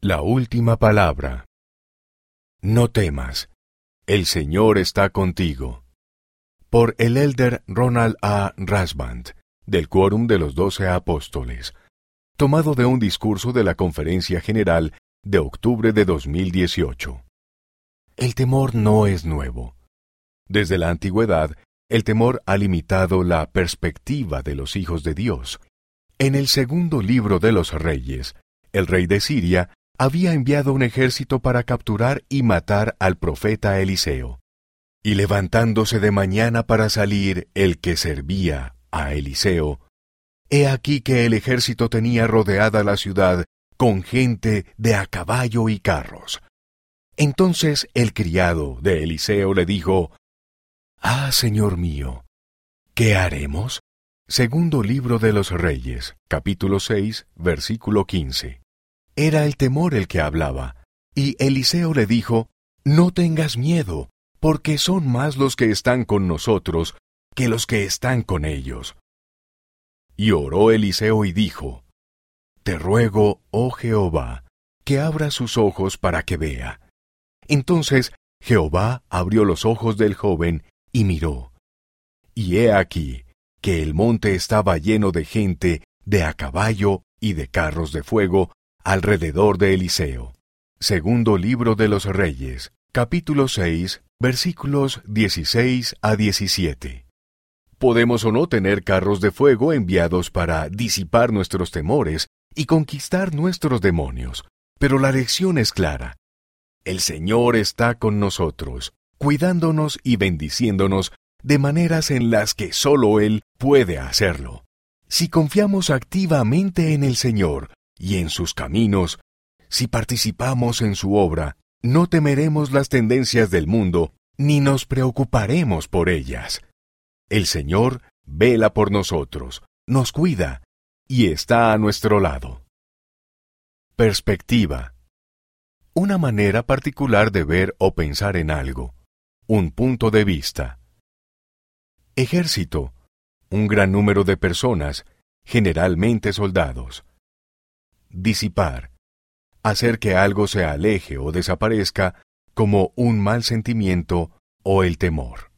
La última palabra. No temas. El Señor está contigo. Por el elder Ronald A. Rasband, del Quórum de los Doce Apóstoles. Tomado de un discurso de la Conferencia General de octubre de 2018. El temor no es nuevo. Desde la antigüedad, el temor ha limitado la perspectiva de los hijos de Dios. En el segundo libro de los reyes, el rey de Siria había enviado un ejército para capturar y matar al profeta Eliseo. Y levantándose de mañana para salir el que servía a Eliseo, he aquí que el ejército tenía rodeada la ciudad con gente de a caballo y carros. Entonces el criado de Eliseo le dijo, Ah, Señor mío, ¿qué haremos? Segundo libro de los Reyes, capítulo 6, versículo 15. Era el temor el que hablaba. Y Eliseo le dijo, No tengas miedo, porque son más los que están con nosotros que los que están con ellos. Y oró Eliseo y dijo, Te ruego, oh Jehová, que abra sus ojos para que vea. Entonces Jehová abrió los ojos del joven y miró. Y he aquí que el monte estaba lleno de gente de a caballo y de carros de fuego alrededor de Eliseo. Segundo libro de los Reyes, capítulo 6, versículos 16 a 17. Podemos o no tener carros de fuego enviados para disipar nuestros temores y conquistar nuestros demonios, pero la lección es clara. El Señor está con nosotros, cuidándonos y bendiciéndonos de maneras en las que solo Él puede hacerlo. Si confiamos activamente en el Señor, y en sus caminos, si participamos en su obra, no temeremos las tendencias del mundo, ni nos preocuparemos por ellas. El Señor vela por nosotros, nos cuida, y está a nuestro lado. Perspectiva. Una manera particular de ver o pensar en algo. Un punto de vista. Ejército. Un gran número de personas, generalmente soldados disipar, hacer que algo se aleje o desaparezca como un mal sentimiento o el temor.